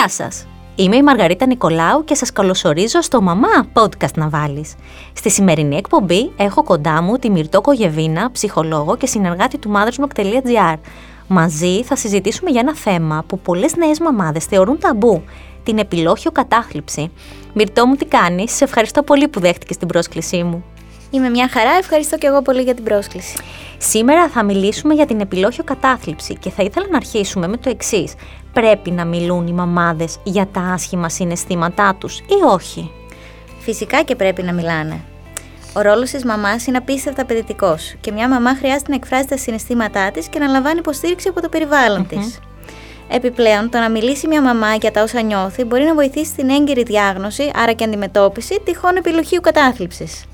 Γεια σας! Είμαι η Μαργαρίτα Νικολάου και σας καλωσορίζω στο «Μαμά Podcast να βάλεις». Στη σημερινή εκπομπή έχω κοντά μου τη Μυρτώ Κογεβίνα, ψυχολόγο και συνεργάτη του mothersbook.gr. Μαζί θα συζητήσουμε για ένα θέμα που πολλές νέες μαμάδες θεωρούν ταμπού, την επιλόχιο κατάθλιψη. Μυρτώ μου τι κάνεις, σε ευχαριστώ πολύ που δέχτηκες την πρόσκλησή μου. Είμαι μια χαρά, ευχαριστώ και εγώ πολύ για την πρόσκληση. Σήμερα θα μιλήσουμε για την επιλόχιο κατάθλιψη και θα ήθελα να αρχίσουμε με το εξής. Πρέπει να μιλούν οι μαμάδες για τα άσχημα συναισθήματά τους ή όχι; Φυσικά και πρέπει να μιλάνε. Ο ρόλος της μαμάς είναι απίστευτα απαιτητικός και μια μαμά χρειάζεται να εκφράζει τα συναισθήματά της και να λαμβάνει υποστήριξη από το περιβάλλον της. Επιπλέον, το να μιλήσει μια μαμά για τα όσα νιώθει μπορεί να βοηθήσει στην έγκαιρη διάγνωση, άρα και αντιμετώπιση τυχόν επιλογίου κατάθλιψης.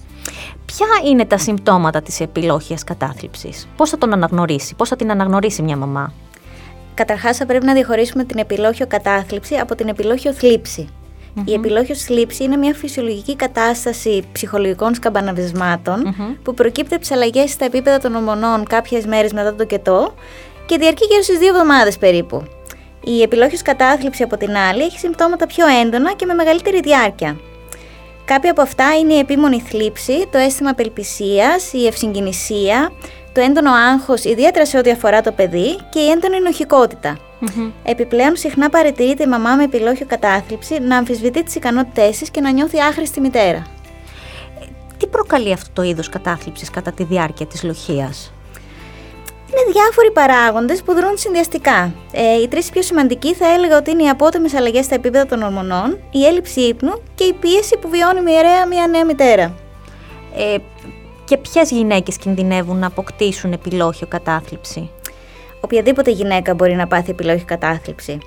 Ποια είναι τα συμπτώματα της επιλόχειας κατάθλιψης, πώς θα τον αναγνωρίσει, πώς θα την αναγνωρίσει μια μαμά; Καταρχάς, θα πρέπει να διαχωρίσουμε την επιλόχιο κατάθλιψη από την επιλόχιο θλίψη. Η επιλόχιος θλίψη είναι μια φυσιολογική κατάσταση ψυχολογικών που προκύπτει από τις αλλαγές στα επίπεδα των ομονών κάποιες μέρες μετά το κετό και διαρκεί γύρω στις δύο εβδομάδες περίπου. Η επιλόχιος κατάθλιψη, από την άλλη, έχει συμπτώματα πιο έντονα και με μεγαλύτερη διάρκεια. Κάποια από αυτά είναι η επίμονη θλίψη, το αίσθημα απελπισίας, η ευσυγκινησία, το έντονο άγχος ιδιαίτερα σε ό,τι αφορά το παιδί και η έντονη Επιπλέον, συχνά παρατηρείται η μαμά με επιλόχιο κατάθλιψη να αμφισβητεί τις ικανότητές της και να νιώθει άχρηστη μητέρα. Τι προκαλεί αυτό το είδος κατάθλιψης κατά τη διάρκεια της λοχείας; Είναι διάφοροι παράγοντες που δρούν συνδυαστικά. Ε, οι τρεις πιο σημαντικοί θα έλεγα ότι είναι οι απότομες αλλαγές στα επίπεδα των ορμονών, η έλλειψη ύπνου και η πίεση που βιώνει μοιραία μια νέα μητέρα. Ε, και ποιες γυναίκες κινδυνεύουν να αποκτήσουν επιλόχιο κατάθλιψη; Οποιαδήποτε γυναίκα μπορεί να πάθει επιλόχιο κατάθλιψη.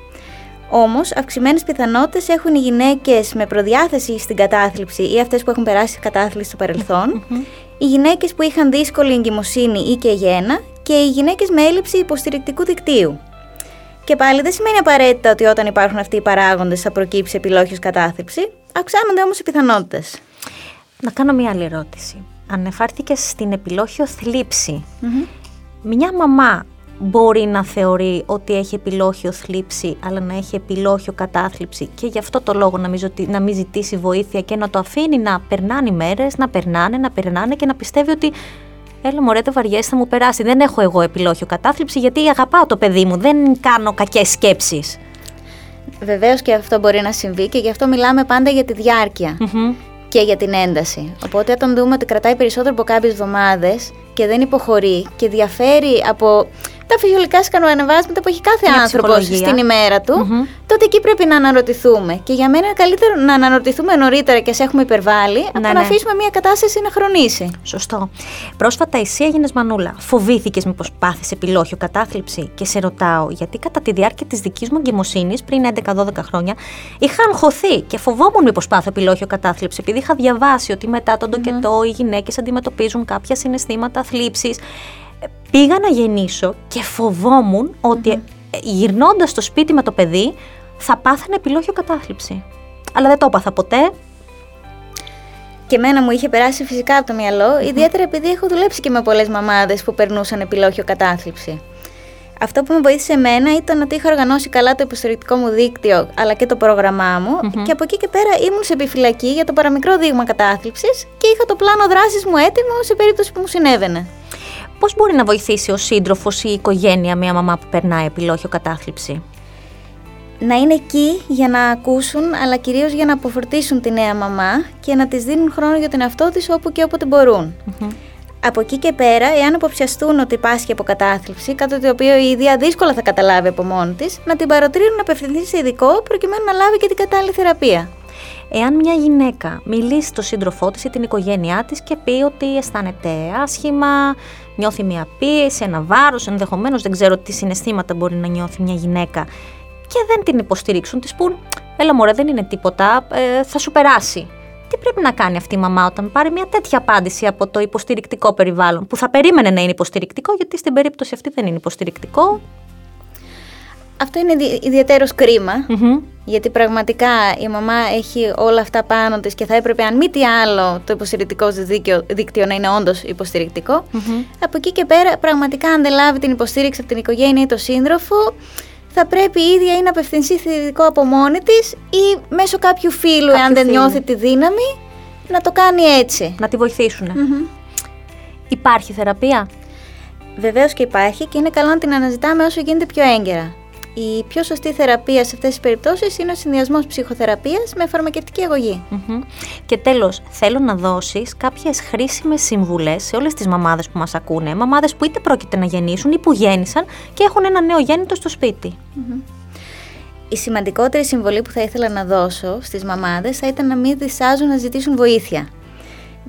Όμως, αυξημένες πιθανότητες έχουν οι γυναίκες με προδιάθεση στην κατάθλιψη ή αυτές που έχουν περάσει κατάθλιψη στο παρελθον οι γυναίκες που είχαν δύσκολη εγκυμοσύνη ή και γένα και οι γυναίκες με έλλειψη υποστηρικτικού δικτύου. Και πάλι δεν σημαίνει απαραίτητα ότι όταν υπάρχουν αυτοί οι παράγοντες θα προκύψει επιλόχιος κατάθλιψη, αυξάνονται όμως οι πιθανότητες. Να κάνω μια άλλη ερώτηση. Ανεφάρθηκε στην επιλόχιο Μια μαμά μπορεί να θεωρεί ότι έχει επιλόχιο θλίψη, αλλά να έχει επιλόχιο κατάθλιψη και γι' αυτό το λόγο να μην, να μην ζητήσει βοήθεια και να το αφήνει να περνάνε οι μέρες, να περνάνε, να περνάνε και να πιστεύει ότι Έλα μωρέ το βαριέσαι θα μου περάσει. Δεν έχω εγώ επιλόχιο κατάθλιψη γιατί αγαπάω το παιδί μου. Δεν κάνω κακές σκέψεις. Βεβαίως και αυτό μπορεί να συμβεί και γι' αυτό μιλάμε πάντα για τη διαρκεια και για την ένταση. Οπότε όταν δούμε ότι κρατάει περισσότερο από κάποιες εβδομάδε και δεν υποχωρεί και διαφέρει από τα φυσιολογικά σκανοανεβάσματα που έχει κάθε άνθρωπο στην ημέρα του, τότε εκεί πρέπει να αναρωτηθούμε. Και για μένα είναι καλύτερο να αναρωτηθούμε νωρίτερα και σε έχουμε υπερβάλει, από ναι, να ναι. αφήσουμε μια κατάσταση να χρονίσει. Σωστό. Πρόσφατα εσύ έγινες μανούλα. Φοβήθηκες μήπως πάθεις επιλόχιο κατάθλιψη; Και σε ρωτάω, γιατί κατά τη διάρκεια της δικής μου εγκυμοσύνης πριν 11-12 χρόνια είχα αγχωθεί και φοβόμουν μήπως πάθω επιλόχιο κατάθλιψη, επειδή είχα διαβάσει ότι μετά τον τοκετό οι γυναίκες αντιμετωπίζουν κάποια συναισθήματα θλίψης πήγα να γεννήσω και φοβόμουν ότι γυρνώντας στο σπίτι με το παιδί θα πάθανε επιλόχιο κατάθλιψη. Αλλά δεν το έπαθα ποτέ. Και εμένα μου είχε περάσει φυσικά από το μυαλό, ιδιαίτερα επειδή έχω δουλέψει και με πολλές μαμάδες που περνούσαν επιλόχιο κατάθλιψη. Αυτό που με βοήθησε εμένα ήταν ότι είχα οργανώσει καλά το υποστηρικτικό μου δίκτυο αλλά και το πρόγραμμά μου και από εκεί και πέρα ήμουν σε επιφυλακή για το παραμικρό δείγμα κατάθλιψης και είχα το πλάνο δράσης μου έτοιμο σε περίπτωση που μου συνέβαινε. Πώς μπορεί να βοηθήσει ο σύντροφος ή η οικογένεια μια μαμά που περνάει επιλόχιο κατάθλιψη; Να είναι εκεί για να ακούσουν, αλλά κυρίως για να αποφορτήσουν τη νέα μαμά και να της δίνουν χρόνο για τον εαυτό της όπου και όποτε Από εκεί και πέρα, εάν υποψιαστούν ότι πάσχει από κατάθλιψη, κάτι το οποίο η ίδια δύσκολα θα καταλάβει από μόνη της, να την παροτρύνουν να απευθυνθεί σε ειδικό προκειμένου να λάβει και την κατάλληλη θεραπεία. Εάν μια γυναίκα μιλήσει στον σύντροφό της ή την οικογένειά της και πει ότι αισθάνεται άσχημα, νιώθει μια πίεση, ένα βάρος, ενδεχομένως δεν ξέρω τι συναισθήματα μπορεί να νιώθει μια γυναίκα και δεν την υποστηρίξουν, της πούν Έλα μωρέ, δεν είναι τίποτα, ε, θα σου περάσει. Τι πρέπει να κάνει αυτή η μαμά όταν πάρει μια τέτοια απάντηση από το υποστηρικτικό περιβάλλον, που θα περίμενε να είναι υποστηρικτικό, γιατί στην περίπτωση αυτή δεν είναι υποστηρικτικό, αυτό είναι ιδιαίτερος γιατί πραγματικά η μαμά έχει όλα αυτά πάνω της και θα έπρεπε αν μη τι άλλο το υποστηρικτικό της δίκτυο να είναι όντως Από εκεί και πέρα πραγματικά αν δεν λάβει την υποστήριξη από την οικογένεια ή τον σύντροφο θα πρέπει η ίδια ή να απευθυνθεί θετικό από μόνη της ή μέσω κάποιου φίλου, εάν δεν νιώθει τη δύναμη, να το κάνει έτσι. Να τη βοηθήσουν. Υπάρχει θεραπεία; Βεβαίως και υπάρχει και είναι καλό να την αναζητάμε όσο γίνεται πιο έγκαιρα. Η πιο σωστή θεραπεία σε αυτές τις περιπτώσεις είναι ο συνδυασμός ψυχοθεραπείας με φαρμακευτική Και τέλος, θέλω να δώσεις κάποιες χρήσιμες συμβουλές σε όλες τις μαμάδες που μας ακούνε, μαμάδες που είτε πρόκειται να γεννήσουν ή που γέννησαν και έχουν ένα νέο γέννητο στο σπιτι Η σημαντικότερη συμβολή που θα ήθελα να δώσω στις μαμάδες θα ήταν να μην δυσάζουν να ζητήσουν βοήθεια.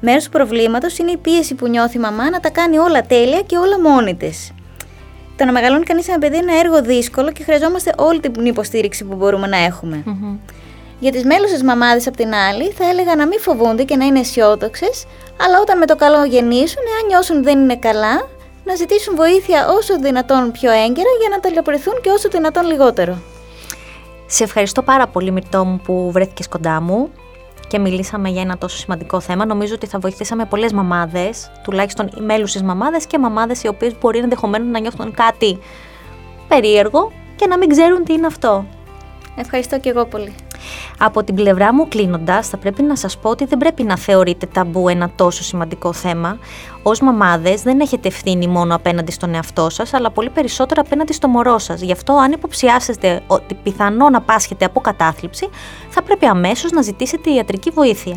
Μέρος του προβλήματος είναι η πίεση που νιώθει η μαμά να τα κάνει όλα τέλεια και όλα μόνη της. Το να μεγαλώνει κανείς ένα παιδί είναι ένα έργο δύσκολο και χρειαζόμαστε όλη την υποστήριξη που μπορούμε να εχουμε Για τις μέλουσες μαμάδες, απ' την άλλη, θα έλεγα να μην φοβούνται και να είναι αισιόδοξες, αλλά όταν με το καλό γεννήσουν, εάν νιώσουν δεν είναι καλά, να ζητήσουν βοήθεια όσο δυνατόν πιο έγκαιρα για να ταλαιπωρηθούν και όσο δυνατόν λιγότερο. Σε ευχαριστώ πάρα πολύ, Μυρτώ μου, που βρέθηκες κοντά μου και μιλήσαμε για ένα τόσο σημαντικό θέμα. Νομίζω ότι θα βοηθήσαμε πολλές μαμάδες, τουλάχιστον οι μέλουσε μαμάδες και μαμάδες οι οποίες μπορεί ενδεχομένως να νιώθουν κάτι περίεργο και να μην ξέρουν τι είναι αυτό. Ευχαριστώ και εγώ πολύ. Από την πλευρά μου κλείνοντας, θα πρέπει να σας πω ότι δεν πρέπει να θεωρείτε ταμπού ένα τόσο σημαντικό θέμα. Ω μαμάδες, δεν έχετε ευθύνη μόνο απέναντι στον εαυτό σας, αλλά πολύ περισσότερο απέναντι στο μωρό σας. Γι' αυτό, αν υποψιάσετε ότι πιθανό να πάσχετε από κατάθλιψη, θα πρέπει αμέσως να ζητήσετε ιατρική βοήθεια.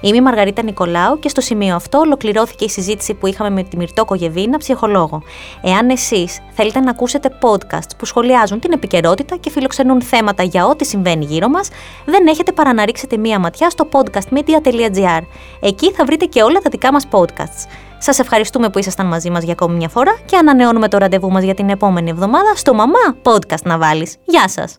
Είμαι η Μαργαρίτα Νικολάου και στο σημείο αυτό ολοκληρώθηκε η συζήτηση που είχαμε με τη Μυρτό Κογεβίνα, ψυχολόγο. Εάν εσείς θέλετε να ακούσετε podcasts που σχολιάζουν την επικαιρότητα και φιλοξενούν θέματα για ό,τι συμβαίνει γύρω μας, δεν έχετε παρά να ρίξετε μία ματιά στο podcastmedia.gr. Εκεί θα βρείτε και όλα τα δικά μας podcasts. Σας ευχαριστούμε που ήσασταν μαζί μας για ακόμη μια φορά και ανανεώνουμε το ραντεβού μας για την επόμενη εβδομάδα στο Μαμά Podcast να βάλεις. Γεια σας!